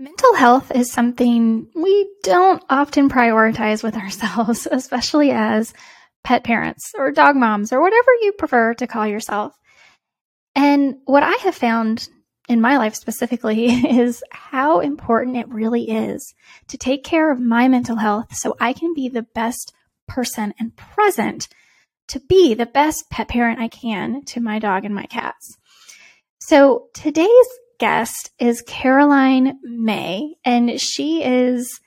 Mental health is something we don't often prioritize with ourselves, especially as pet parents or dog moms or whatever you prefer to call yourself. And what I have found in my life specifically is how important it really is to take care of my mental health so I can be the best person and present to be the best pet parent I can to my dog and my cats. So today's guest is Karoline May, and she is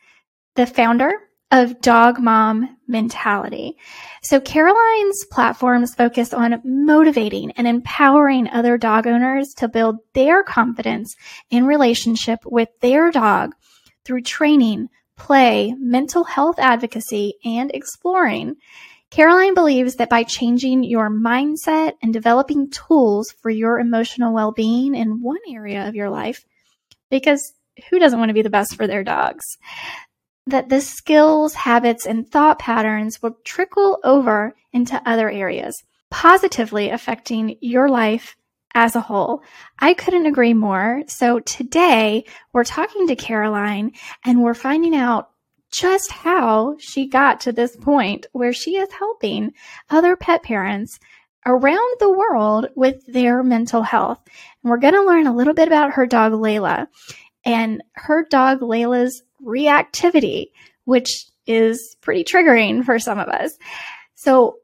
the founder of Dog Mom Mentality. So Karoline's platforms focus on motivating and empowering other dog owners to build their confidence in relationship with their dog through training, play, mental health advocacy, and exploring. Karoline believes that by changing your mindset and developing tools for your emotional well being in one area of your life, because who doesn't want to be the best for their dogs? That the skills, habits, and thought patterns will trickle over into other areas, positively affecting your life as a whole. I couldn't agree more. So today we're talking to Karoline and we're finding out just how she got to this point where she is helping other pet parents around the world with their mental health. And we're going to learn a little bit about her dog, Layla, and her dog, Layla's reactivity, which is pretty triggering for some of us. So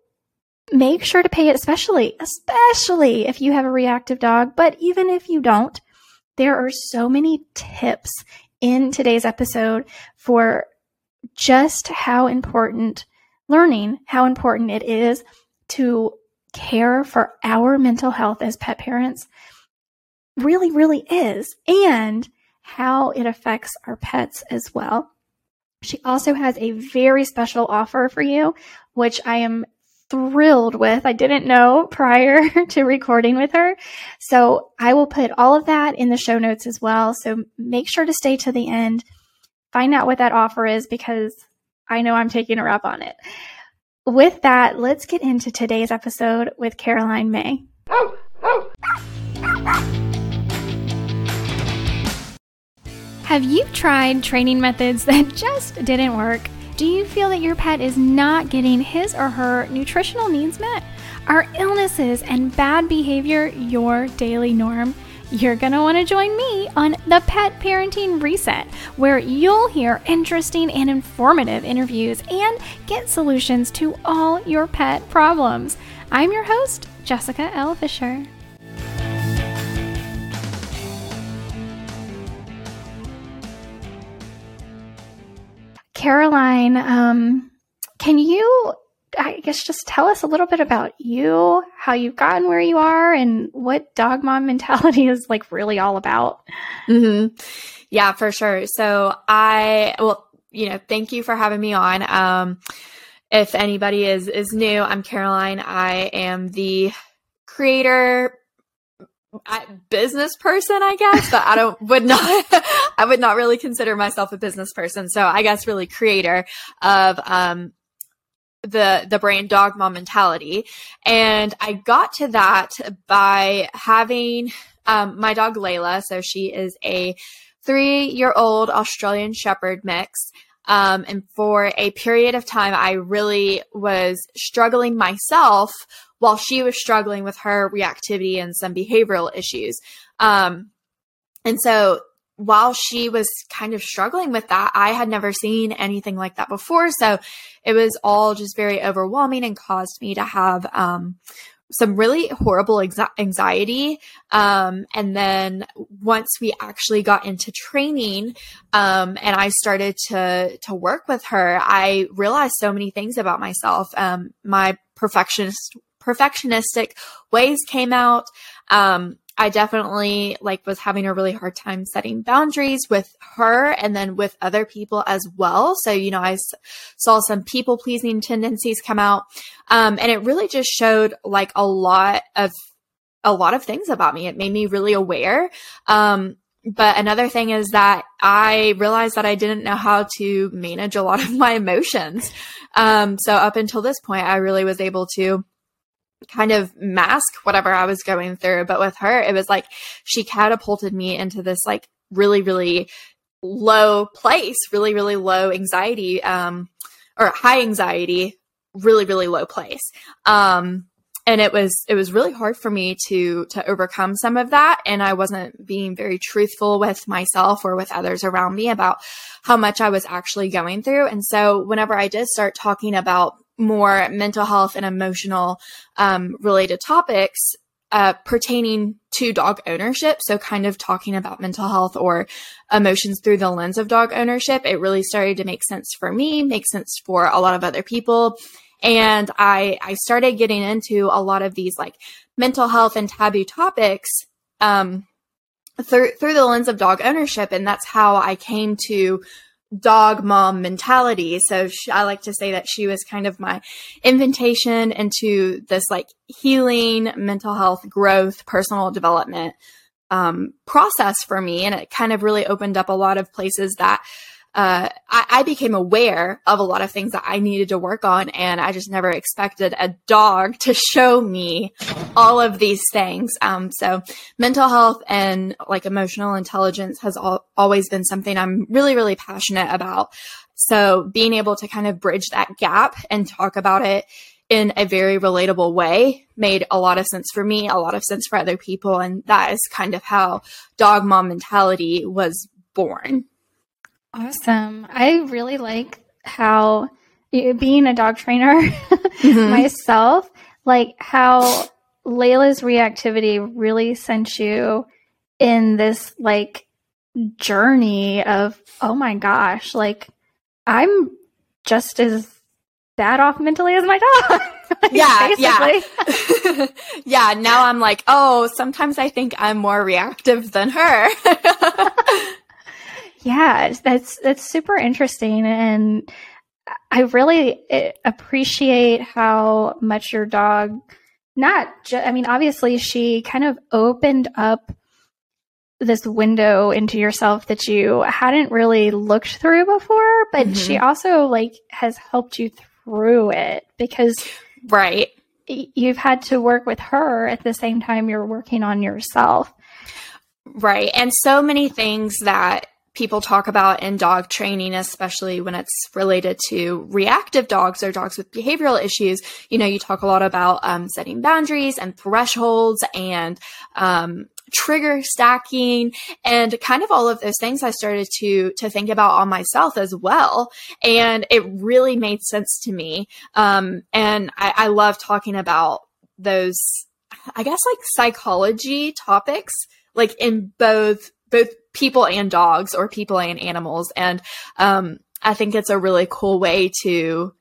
make sure to pay it, especially, especially if you have a reactive dog, but even if you don't, there are so many tips in today's episode for just how important learning, how important it is to care for our mental health as pet parents really, really is, and how it affects our pets as well. She also has a very special offer for you, which I am thrilled with. I didn't know prior to recording with her. So I will put all of that in the show notes as well. So make sure to stay to the end find out what that offer is because I know I'm taking a up on it. With that, let's get into today's episode with Karoline May. Have you tried training methods that just didn't work? Do you feel that your pet is not getting his or her nutritional needs met? Are illnesses and bad behavior your daily norm? You're going to want to join me on the Pet Parenting Reset, where you'll hear interesting and informative interviews and get solutions to all your pet problems. I'm your host, Jessica L. Fisher. Karoline, um, can you I guess just tell us a little bit about you, how you've gotten where you are, and what dog mom mentality is like really all about. Mm-hmm. Yeah, for sure. So I, well, you know, thank you for having me on. Um, if anybody is is new, I'm Karoline. I am the creator, business person, I guess, but I don't would not I would not really consider myself a business person. So I guess really creator of um the the brand dog mom mentality and i got to that by having um, my dog layla. So she is a three year old australian shepherd mix. Um, and for a period of time i really was struggling myself while she was struggling with her reactivity and some behavioral issues. Um, and so while she was kind of struggling with that, I had never seen anything like that before. So it was all just very overwhelming and caused me to have um, some really horrible anxiety. Um, and then once we actually got into training um, and I started to to work with her, I realized so many things about myself. Um, my perfectionist perfectionistic ways came out. Um, I definitely like was having a really hard time setting boundaries with her and then with other people as well. So, you know, I s- saw some people pleasing tendencies come out. Um, and it really just showed like a lot of, a lot of things about me. It made me really aware. Um, but another thing is that I realized that I didn't know how to manage a lot of my emotions. Um, so up until this point, I really was able to kind of mask whatever I was going through. But with her, it was like she catapulted me into this like really, really low place, really, really low anxiety, um, or high anxiety, really, really low place. Um, and it was it was really hard for me to to overcome some of that and i wasn't being very truthful with myself or with others around me about how much i was actually going through and so whenever i did start talking about more mental health and emotional um, related topics uh, pertaining to dog ownership. So, kind of talking about mental health or emotions through the lens of dog ownership, it really started to make sense for me, make sense for a lot of other people. And I, I started getting into a lot of these like mental health and taboo topics, um, through, through the lens of dog ownership. And that's how I came to dog mom mentality. So she, I like to say that she was kind of my invitation into this like healing, mental health, growth, personal development um, process for me. And it kind of really opened up a lot of places that uh, I, I, became aware of a lot of things that I needed to work on, and I just never expected a dog to show me all of these things. Um, so, mental health and like emotional intelligence has al- always been something I'm really, really passionate about. So, being able to kind of bridge that gap and talk about it in a very relatable way made a lot of sense for me, a lot of sense for other people, and that is kind of how Dog Mom Mentality was born. Awesome. I really like how being a dog trainer mm-hmm. myself, like how Layla's reactivity really sent you in this like journey of, oh my gosh, like I'm just as bad off mentally as my dog. like, yeah, yeah. yeah, now I'm like, oh, sometimes I think I'm more reactive than her. Yeah, that's that's super interesting, and I really eh, appreciate how much your dog. Not, ju- I mean, obviously, she kind of opened up this window into yourself that you hadn't really looked through before, but mm-hmm. she also like has helped you through it because right you've had to work with her at the same time you're working on yourself. Right. And so many things that people talk about in dog training, especially when it's related to reactive dogs or dogs with behavioral issues. You know, you talk a lot about um, setting boundaries and thresholds and um, trigger stacking and kind of all of those things I started to to think about on myself as well. And it really made sense to me. Um, and I, I love talking about those, I guess, like psychology topics, like in both both people and dogs or people and animals. And um, I think it's a really cool way to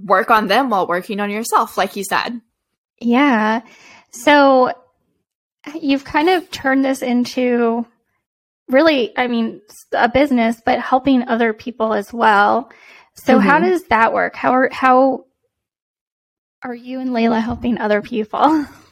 work on them while working on yourself, like you said. Yeah. So you've kind of turned this into really, I mean, a business, but helping other people as well. So mm-hmm. how does that work? How are, how are you and Layla helping other people?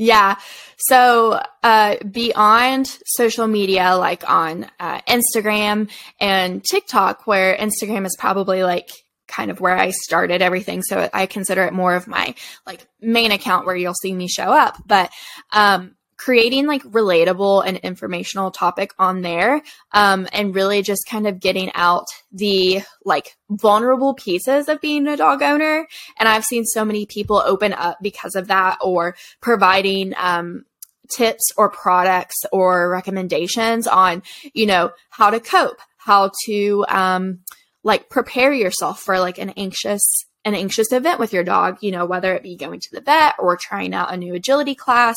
Yeah. So, uh, beyond social media, like on uh, Instagram and TikTok, where Instagram is probably like kind of where I started everything. So I consider it more of my like main account where you'll see me show up. But, um, creating like relatable and informational topic on there um, and really just kind of getting out the like vulnerable pieces of being a dog owner. And i've seen so many people open up because of that or providing um, tips or products or recommendations on you know how to cope how to um, like prepare yourself for like an anxious an anxious event with your dog, you know, whether it be going to the vet or trying out a new agility class,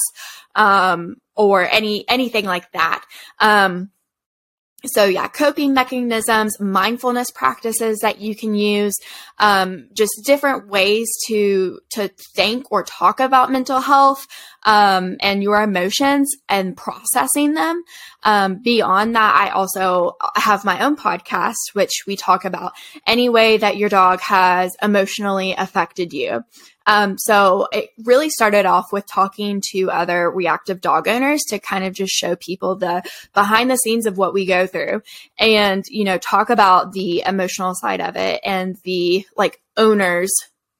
um, or any, anything like that. Um, so yeah, coping mechanisms, mindfulness practices that you can use, um, just different ways to to think or talk about mental health um, and your emotions and processing them. Um, beyond that, I also have my own podcast, which we talk about any way that your dog has emotionally affected you. Um, so it really started off with talking to other reactive dog owners to kind of just show people the behind the scenes of what we go through and, you know, talk about the emotional side of it and the like owners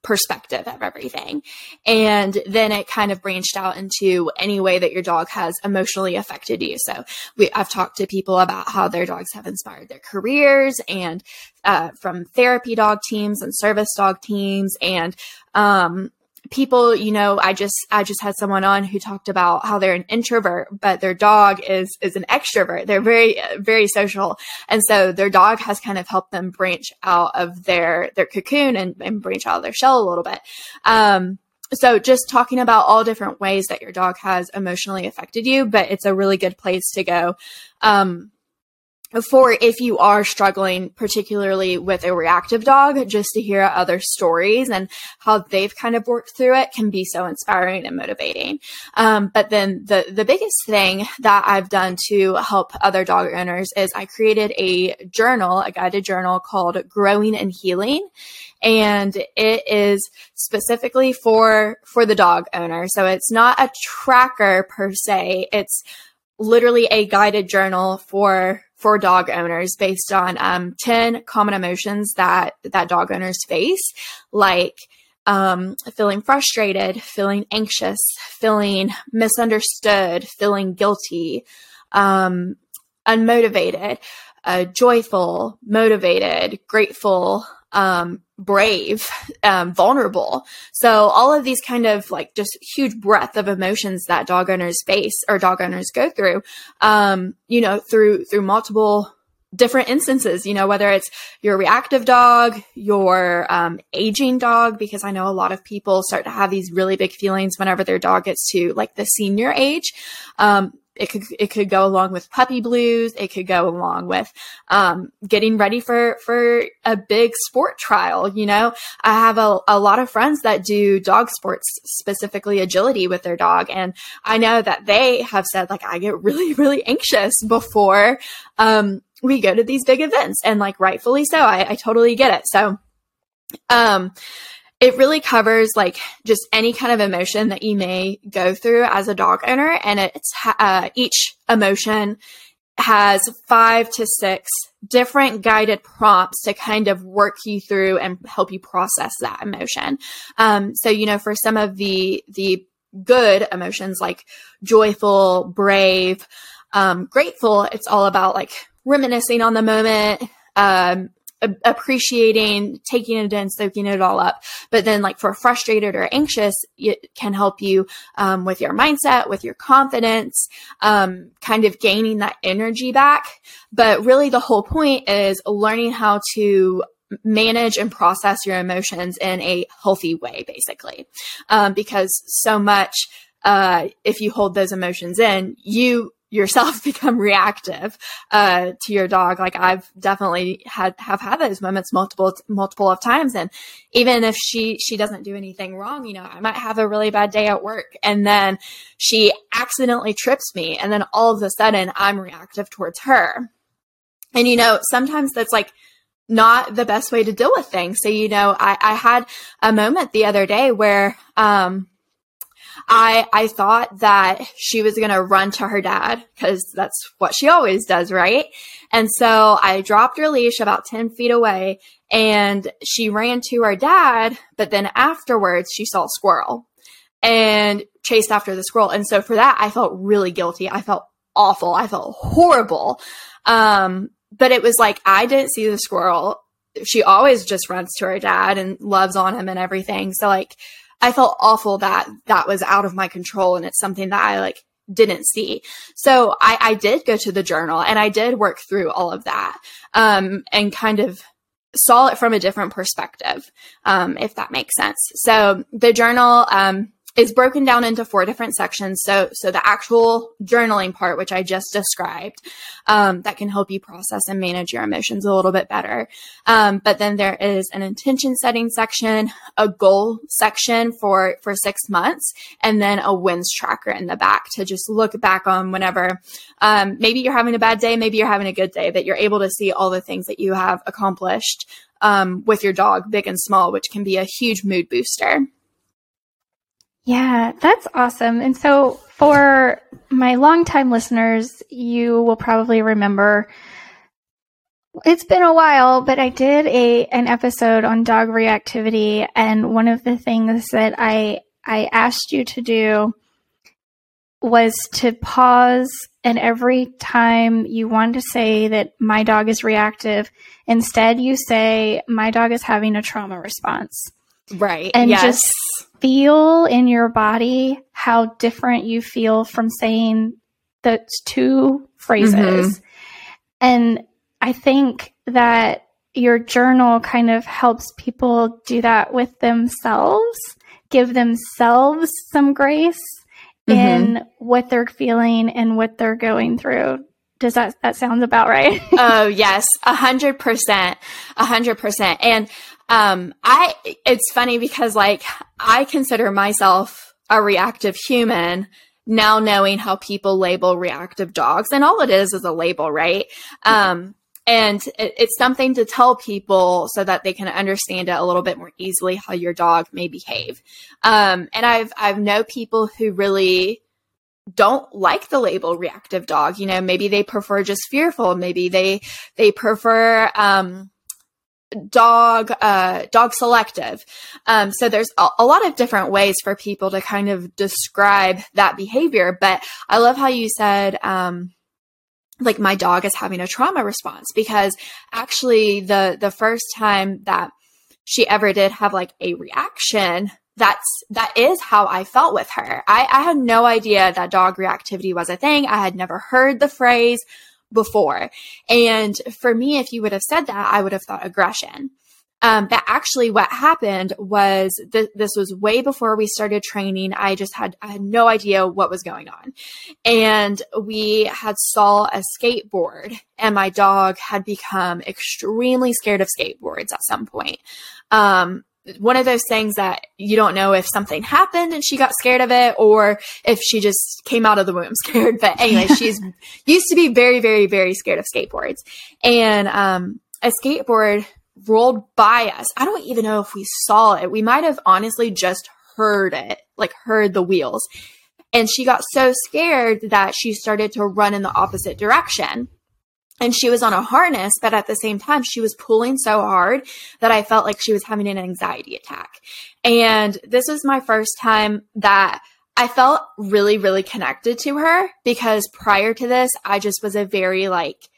perspective of everything. And then it kind of branched out into any way that your dog has emotionally affected you. So we, I've talked to people about how their dogs have inspired their careers and, uh, from therapy dog teams and service dog teams and, um, people you know i just i just had someone on who talked about how they're an introvert but their dog is is an extrovert. They're very very social. And so their dog has kind of helped them branch out of their their cocoon and, and branch out of their shell a little bit. Um so just talking about all different ways that your dog has emotionally affected you but it's a really good place to go. Um for if you are struggling, particularly with a reactive dog, just to hear other stories and how they've kind of worked through it can be so inspiring and motivating. Um, but then the the biggest thing that I've done to help other dog owners is I created a journal, a guided journal called Growing and Healing, and it is specifically for for the dog owner. So it's not a tracker per se. It's literally a guided journal for for dog owners based on um, 10 common emotions that that dog owners face like um, feeling frustrated feeling anxious feeling misunderstood feeling guilty um, unmotivated uh, joyful motivated grateful um, brave, um, vulnerable. So all of these kind of like just huge breadth of emotions that dog owners face or dog owners go through, um, you know, through, through multiple different instances, you know, whether it's your reactive dog, your um, aging dog, because I know a lot of people start to have these really big feelings whenever their dog gets to like the senior age. Um, it could it could go along with puppy blues. It could go along with um, getting ready for for a big sport trial. You know, I have a, a lot of friends that do dog sports, specifically agility with their dog, and I know that they have said like I get really really anxious before um, we go to these big events, and like rightfully so. I, I totally get it. So, um, it really covers like just any kind of emotion that you may go through as a dog owner. And it's uh, each emotion has five to six different guided prompts to kind of work you through and help you process that emotion. Um, so, you know, for some of the, the good emotions like joyful, brave, um, grateful, it's all about like reminiscing on the moment, um, appreciating, taking it in, soaking it all up. But then, like for frustrated or anxious, it can help you um, with your mindset, with your confidence, um, kind of gaining that energy back. But really, the whole point is learning how to manage and process your emotions in a healthy way, basically, um, because so much. Uh, if you hold those emotions in, you yourself become reactive uh, to your dog. Like I've definitely had have had those moments multiple multiple of times, and even if she she doesn't do anything wrong, you know, I might have a really bad day at work, and then she accidentally trips me, and then all of a sudden I'm reactive towards her. And you know, sometimes that's like not the best way to deal with things. So you know, I, I had a moment the other day where um I I thought that she was going to run to her dad because that's what she always does, right? And so I dropped her leash about 10 feet away and she ran to her dad, but then afterwards she saw a squirrel and chased after the squirrel. And so for that, I felt really guilty. I felt awful. I felt horrible. Um, but it was like I didn't see the squirrel. She always just runs to her dad and loves on him and everything. So like I felt awful that that was out of my control and it's something that I like didn't see. So I, I did go to the journal and I did work through all of that um, and kind of saw it from a different perspective, um, if that makes sense. So the journal, um, is broken down into four different sections. So, so the actual journaling part, which I just described, um, that can help you process and manage your emotions a little bit better. Um, but then there is an intention setting section, a goal section for, for six months, and then a wins tracker in the back to just look back on whenever, um, maybe you're having a bad day, maybe you're having a good day, that you're able to see all the things that you have accomplished, um, with your dog, big and small, which can be a huge mood booster. Yeah, that's awesome. And so for my longtime listeners, you will probably remember It's been a while, but I did a an episode on dog reactivity, and one of the things that I I asked you to do was to pause and every time you want to say that my dog is reactive, instead you say my dog is having a trauma response. Right. And yes. just feel in your body how different you feel from saying those two phrases. Mm-hmm. And I think that your journal kind of helps people do that with themselves, give themselves some grace mm-hmm. in what they're feeling and what they're going through. Does that that sounds about right? oh yes, a hundred percent, a hundred percent. And um, I it's funny because like I consider myself a reactive human now knowing how people label reactive dogs and all it is is a label right um, and it, it's something to tell people so that they can understand it a little bit more easily how your dog may behave. Um, and I've I've know people who really don't like the label reactive dog. You know, maybe they prefer just fearful. Maybe they they prefer um, dog uh, dog selective. Um, so there's a, a, lot of different ways for people to kind of describe that behavior. But I love how you said. Um, like my dog is having a trauma response because actually the the first time that she ever did have like a reaction that's that is how I felt with her. I, I had no idea that dog reactivity was a thing. I had never heard the phrase before. And for me, if you would have said that, I would have thought aggression. Um, but actually, what happened was th- this was way before we started training. I just had I had no idea what was going on, and we had saw a skateboard, and my dog had become extremely scared of skateboards at some point. Um, one of those things that you don't know if something happened and she got scared of it or if she just came out of the womb scared. But anyway, she's used to be very, very, very scared of skateboards. And um, a skateboard rolled by us. I don't even know if we saw it. We might have honestly just heard it, like heard the wheels. And she got so scared that she started to run in the opposite direction. And she was on a harness, but at the same time, she was pulling so hard that I felt like she was having an anxiety attack. And this was my first time that I felt really, really connected to her because prior to this, I just was a very like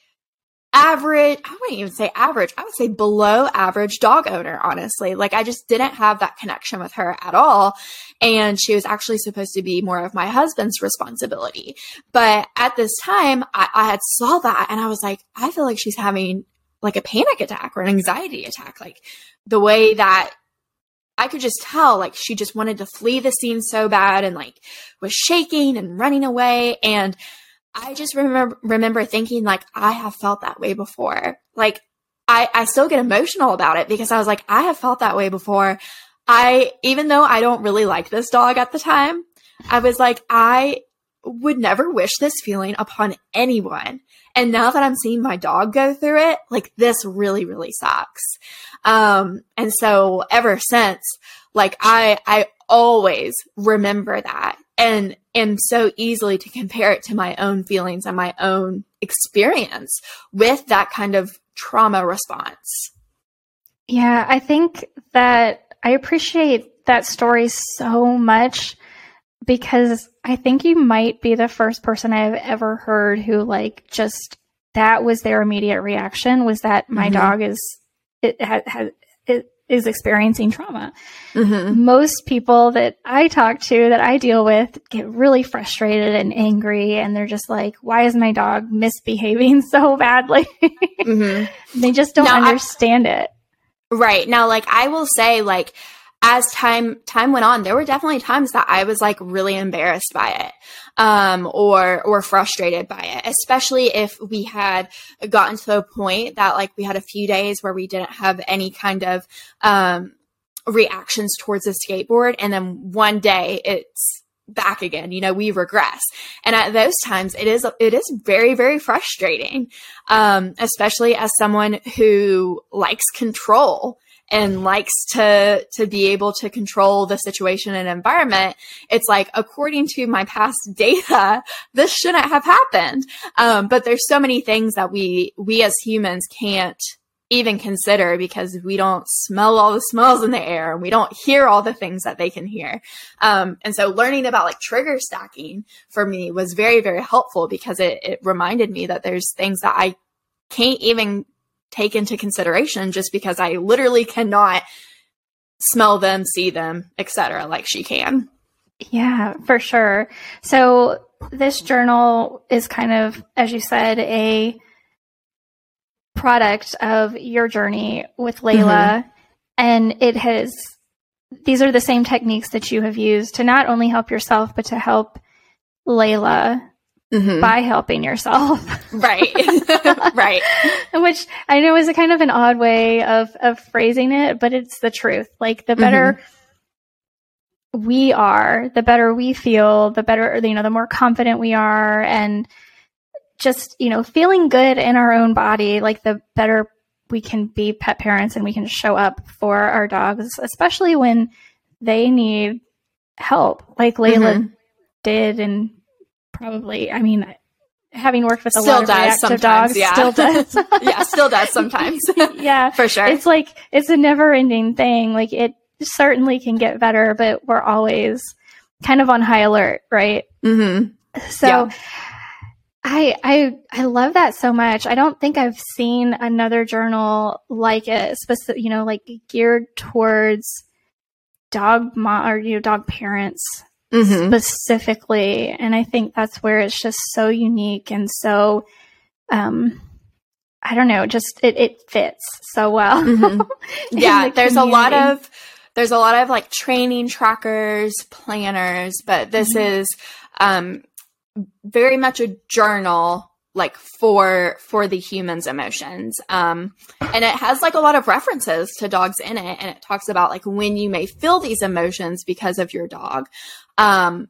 average, I wouldn't even say average, I would say below average dog owner, honestly. Like I just didn't have that connection with her at all. And she was actually supposed to be more of my husband's responsibility. But at this time, I, I had saw that and I was like, I feel like she's having like a panic attack or an anxiety attack. Like the way that I could just tell like she just wanted to flee the scene so bad and like was shaking and running away. And I just remember remember thinking like I have felt that way before. Like I I still get emotional about it because I was like I have felt that way before. I even though I don't really like this dog at the time, I was like I would never wish this feeling upon anyone. And now that I'm seeing my dog go through it, like this really really sucks. Um and so ever since like I I always remember that and am so easily to compare it to my own feelings and my own experience with that kind of trauma response. Yeah, I think that I appreciate that story so much because I think you might be the first person I've ever heard who like just that was their immediate reaction was that my mm-hmm. dog is it has it is experiencing trauma. Mm-hmm. Most people that I talk to that I deal with get really frustrated and angry, and they're just like, "Why is my dog misbehaving so badly?" mm-hmm. They just don't now, understand I, it. Right now, like I will say, like as time time went on, there were definitely times that I was like really embarrassed by it, um, or or frustrated by it, especially if we had gotten to a point that like we had a few days where we didn't have any kind of um, reactions towards the skateboard, and then one day it's back again you know we regress. And at those times it is it is very very frustrating um especially as someone who likes control and likes to to be able to control the situation and environment it's like according to my past data this shouldn't have happened um, but there's so many things that we we as humans can't even consider because we don't smell all the smells in the air and we don't hear all the things that they can hear. Um, and so learning about like trigger stacking for me was very, very helpful because it, it reminded me that there's things that I can't even take into consideration just because I literally cannot smell them, see them, etc. like she can. Yeah, for sure. So this journal is kind of, as you said, a product of your journey with Layla. Mm-hmm. And it has, these are the same techniques that you have used to not only help yourself, but to help Layla mm-hmm. by helping yourself. Right. right. Which I know is a kind of an odd way of, of phrasing it, but it's the truth. Like the better mm-hmm. we are, the better we feel, the better, you know, the more confident we are. And just, you know, feeling good in our own body, like the better we can be pet parents and we can show up for our dogs, especially when they need help, like Layla mm-hmm. did, and probably, I mean, having worked with a still lot of reactive dogs, yeah. still does. yeah, still does sometimes. yeah, for sure. It's like it's a never-ending thing. Like it certainly can get better, but we're always kind of on high alert, right? Mm-hmm. So. Yeah I I I love that so much. I don't think I've seen another journal like it, specific, you know, like geared towards dog mom or you know dog parents mm-hmm. specifically. And I think that's where it's just so unique and so um I don't know, just it, it fits so well. Mm-hmm. yeah, the there's a lot of there's a lot of like training trackers, planners, but this mm-hmm. is um very much a journal like for for the human's emotions um and it has like a lot of references to dogs in it and it talks about like when you may feel these emotions because of your dog um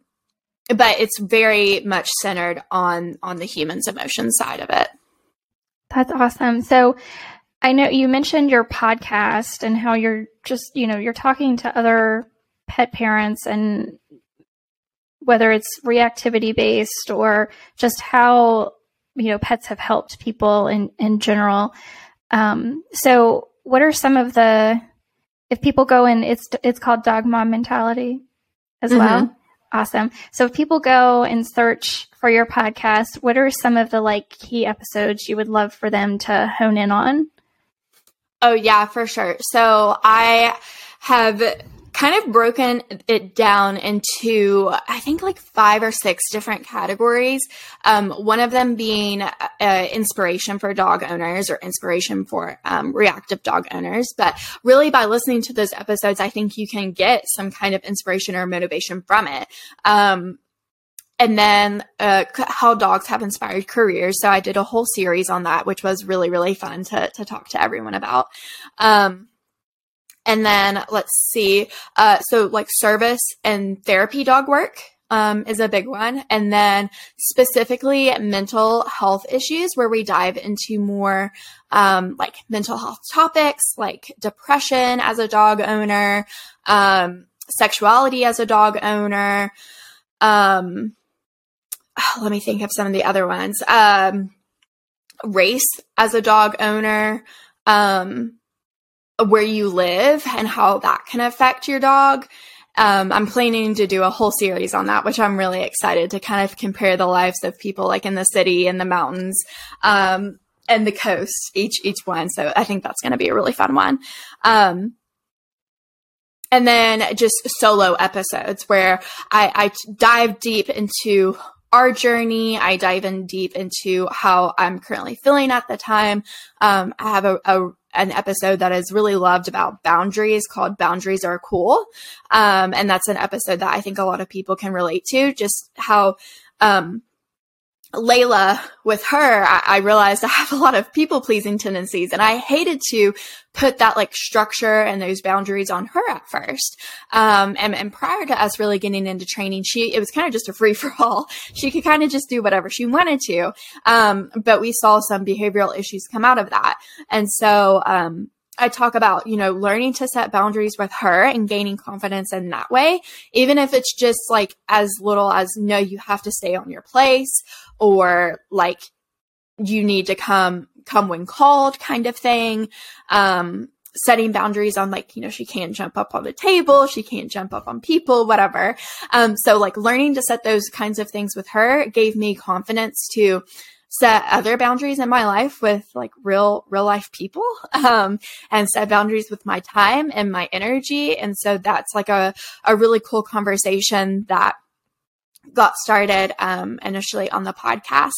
but it's very much centered on on the human's emotion side of it that's awesome so i know you mentioned your podcast and how you're just you know you're talking to other pet parents and whether it's reactivity based or just how you know pets have helped people in in general. Um, so, what are some of the if people go in? It's it's called dog mom mentality as mm-hmm. well. Awesome. So if people go and search for your podcast, what are some of the like key episodes you would love for them to hone in on? Oh yeah, for sure. So I have kind of broken it down into I think like five or six different categories. Um, one of them being uh, inspiration for dog owners or inspiration for um, reactive dog owners. But really, by listening to those episodes, I think you can get some kind of inspiration or motivation from it. Um, and then uh, how dogs have inspired careers. So I did a whole series on that, which was really really fun to to talk to everyone about. Um, and then let's see. Uh, so like service and therapy dog work. Um, is a big one. And then specifically mental health issues where we dive into more um, like mental health topics like depression as a dog owner, um, sexuality as a dog owner. Um, let me think of some of the other ones. Um, race as a dog owner. Um, where you live and how that can affect your dog. Um, I'm planning to do a whole series on that, which I'm really excited to kind of compare the lives of people like in the city and the mountains, um, and the coast, each, each one. So I think that's going to be a really fun one. Um, and then just solo episodes where I, I dive deep into our journey. I dive in deep into how I'm currently feeling at the time. Um, I have a, a an episode that is really loved about boundaries called Boundaries Are Cool. Um, and that's an episode that I think a lot of people can relate to, just how, um, Layla with her, I, I, realized I have a lot of people pleasing tendencies and I hated to put that like structure and those boundaries on her at first. Um, and, and prior to us really getting into training, she, it was kind of just a free for all. She could kind of just do whatever she wanted to. Um, but we saw some behavioral issues come out of that. And so, um, I talk about, you know, learning to set boundaries with her and gaining confidence in that way, even if it's just like as little as no, you have to stay on your place or like you need to come come when called kind of thing. Um, setting boundaries on like, you know, she can't jump up on the table, she can't jump up on people, whatever. Um, so like learning to set those kinds of things with her gave me confidence to set other boundaries in my life with like real, real life people, um, and set boundaries with my time and my energy. And so that's like a, a really cool conversation that got started um, initially on the podcast.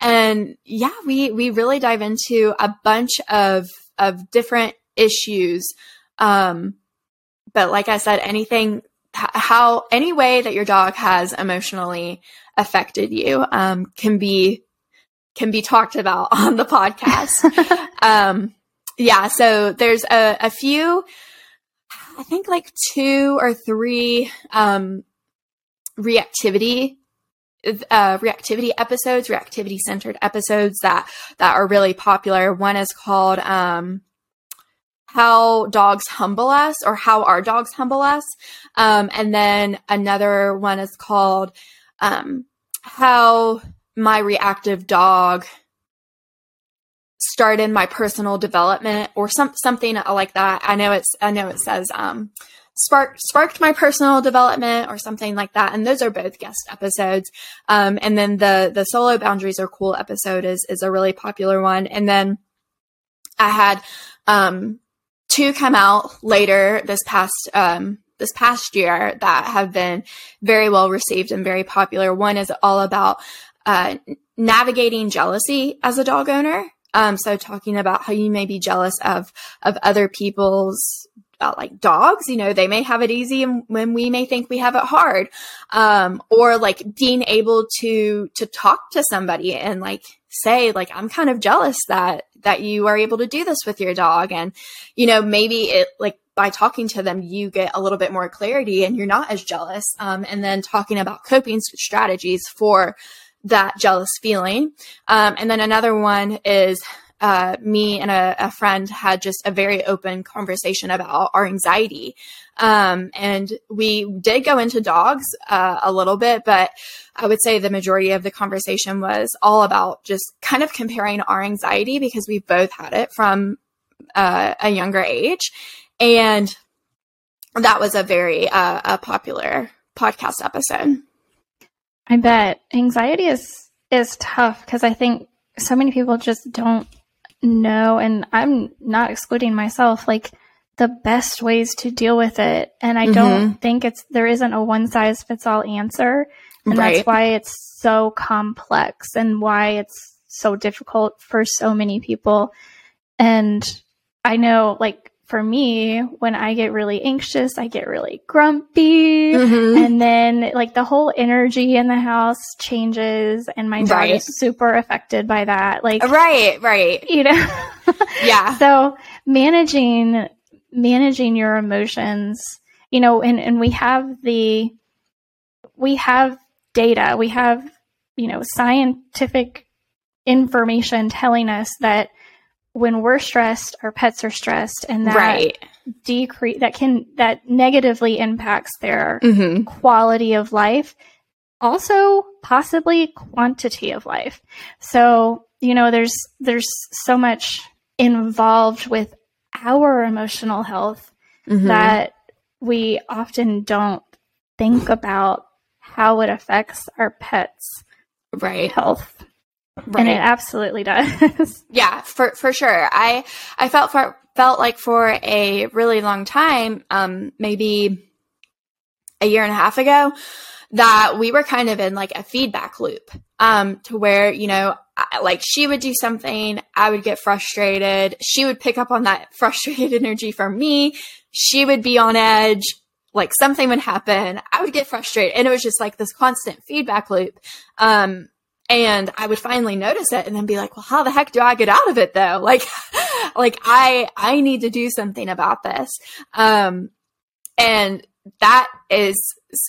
And yeah we we really dive into a bunch of of different issues. Um but like i said anything how any way that your dog has emotionally affected you um can be can be talked about on the podcast. Um yeah so there's a, a few i think like two or three um reactivity uh, reactivity episodes, reactivity centered episodes that that are really popular. One is called um, "How Dogs Humble Us" or "How Our Dogs Humble Us," um, and then another one is called um, "How My Reactive Dog." started my personal development or some something like that. I know it's I know it says um sparked sparked my personal development or something like that. And those are both guest episodes. Um, and then the the solo boundaries are cool episode is is a really popular one. And then I had um, two come out later this past um, this past year that have been very well received and very popular. One is all about uh, navigating jealousy as a dog owner. Um, so talking about how you may be jealous of of other people's like dogs, you know, they may have it easy and when we may think we have it hard. Um, or like being able to, to talk to somebody and like say, like, I'm kind of jealous that, that you are able to do this with your dog. And, you know, maybe it like, by talking to them, you get a little bit more clarity and you're not as jealous. Um, and then talking about coping strategies for that jealous feeling. Um, and then another one is uh, me and a, a, friend had just a very open conversation about our anxiety. Um, and we did go into dogs uh, a little bit, but I would say the majority of the conversation was all about just kind of comparing our anxiety because we both had it from uh, a younger age. And that was a very uh, a popular podcast episode. I bet anxiety is is tough because I think so many people just don't no, and I'm not excluding myself, like the best ways to deal with it. And I mm-hmm. don't think it's, there isn't a one size fits all answer. And right. that's why it's so complex and why it's so difficult for so many people. And I know, like, for me, when I get really anxious, I get really grumpy. Mm-hmm. And then like the whole energy in the house changes and my dog right. is super affected by that. Like, right, right. You know? yeah. So managing, managing your emotions, you know, and, and we have the, we have data, we have, you know, scientific information telling us that when we're stressed, our pets are stressed, and that right. decrease that can that negatively impacts their mm-hmm. quality of life, also possibly quantity of life. So you know, there's there's so much involved with our emotional health mm-hmm. that we often don't think about how it affects our pets' right health. Right. And it absolutely does. yeah, for for sure. I I felt for felt like for a really long time, um, maybe a year and a half ago, that we were kind of in like a feedback loop, um, to where you know, I, like she would do something, I would get frustrated, she would pick up on that frustrated energy from me, she would be on edge, like something would happen, I would get frustrated, and it was just like this constant feedback loop. Um, and I would finally notice it and then be like, well, how the heck do I get out of it though? Like, like I, I need to do something about this. Um, and that is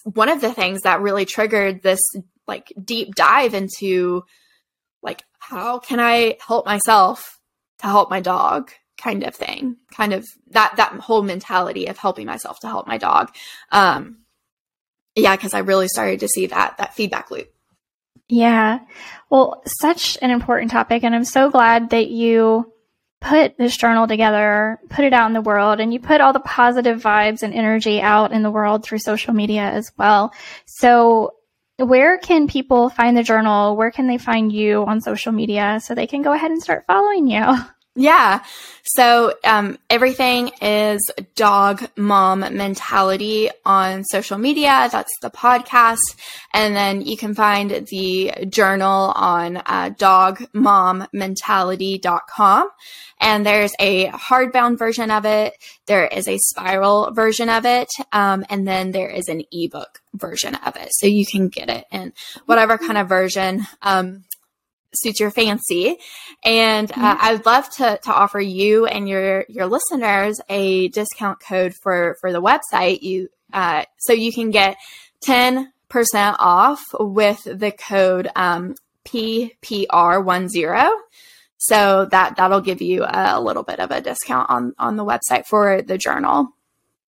one of the things that really triggered this like deep dive into like, how can I help myself to help my dog? kind of thing, kind of that that whole mentality of helping myself to help my dog. Um, yeah, because I really started to see that that feedback loop. Yeah. Well, such an important topic. And I'm so glad that you put this journal together, put it out in the world, and you put all the positive vibes and energy out in the world through social media as well. So, where can people find the journal? Where can they find you on social media so they can go ahead and start following you? Yeah. So um, everything is dog mom mentality on social media. That's the podcast. And then you can find the journal on uh, dogmommentality.com. And there's a hardbound version of it. There is a spiral version of it. Um, and then there is an ebook version of it. So you can get it in whatever kind of version. Um, suits your fancy. And uh, mm-hmm. I would love to, to offer you and your, your listeners a discount code for, for the website. You, uh, so you can get 10% off with the code, um, PPR10. So that, that'll give you a, a little bit of a discount on, on the website for the journal.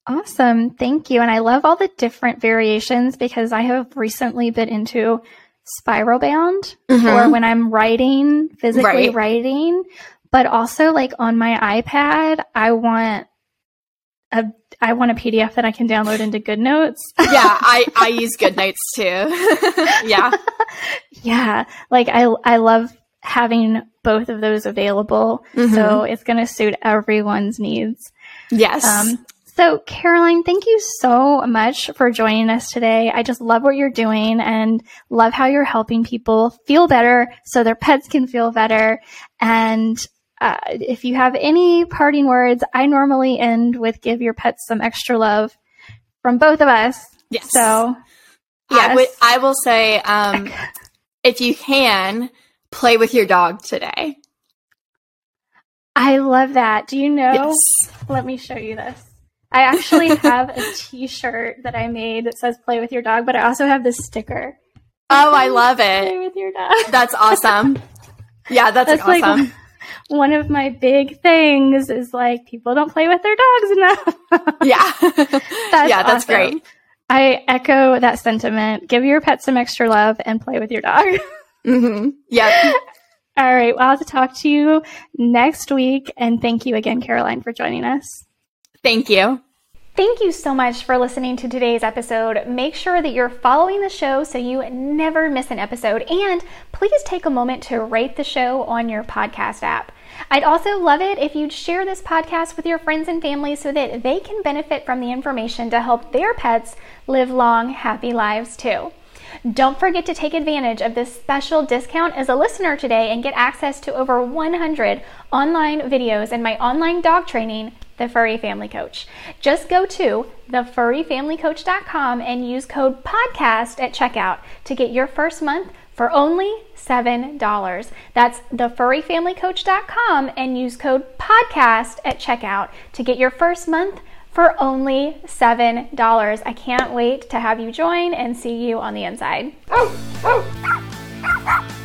Awesome. Thank you. And I love all the different variations because I have recently been into spiral bound mm-hmm. or when I'm writing, physically right. writing, but also like on my iPad, I want a I want a PDF that I can download into GoodNotes. yeah, I I use GoodNotes too. yeah. yeah, like I I love having both of those available. Mm-hmm. So it's going to suit everyone's needs. Yes. Um, so, Karoline, thank you so much for joining us today. I just love what you're doing and love how you're helping people feel better so their pets can feel better. And uh, if you have any parting words, I normally end with give your pets some extra love from both of us. Yes. So, yes. I, will say, um, if you can, play with your dog today. I love that. Do you know? Yes. Let me show you this. I actually have a T-shirt that I made that says "Play with your dog," but I also have this sticker. Oh, I love it! Play with your dog. That's awesome. Yeah, that's, that's awesome. Like one of my big things is like people don't play with their dogs enough. yeah, that's yeah, that's awesome. great. I echo that sentiment. Give your pet some extra love and play with your dog. mm-hmm. Yeah. All right. Well, I'll have to talk to you next week. And thank you again, Karoline, for joining us. Thank you. Thank you so much for listening to today's episode. Make sure that you're following the show so you never miss an episode. And please take a moment to rate the show on your podcast app. I'd also love it if you'd share this podcast with your friends and family so that they can benefit from the information to help their pets live long, happy lives too. Don't forget to take advantage of this special discount as a listener today and get access to over 100 online videos and my online dog training the Furry Family Coach. Just go to thefurryfamilycoach.com and use code podcast at checkout to get your first month for only $7. That's thefurryfamilycoach.com and use code podcast at checkout to get your first month for only $7. I can't wait to have you join and see you on the inside. Oh, oh.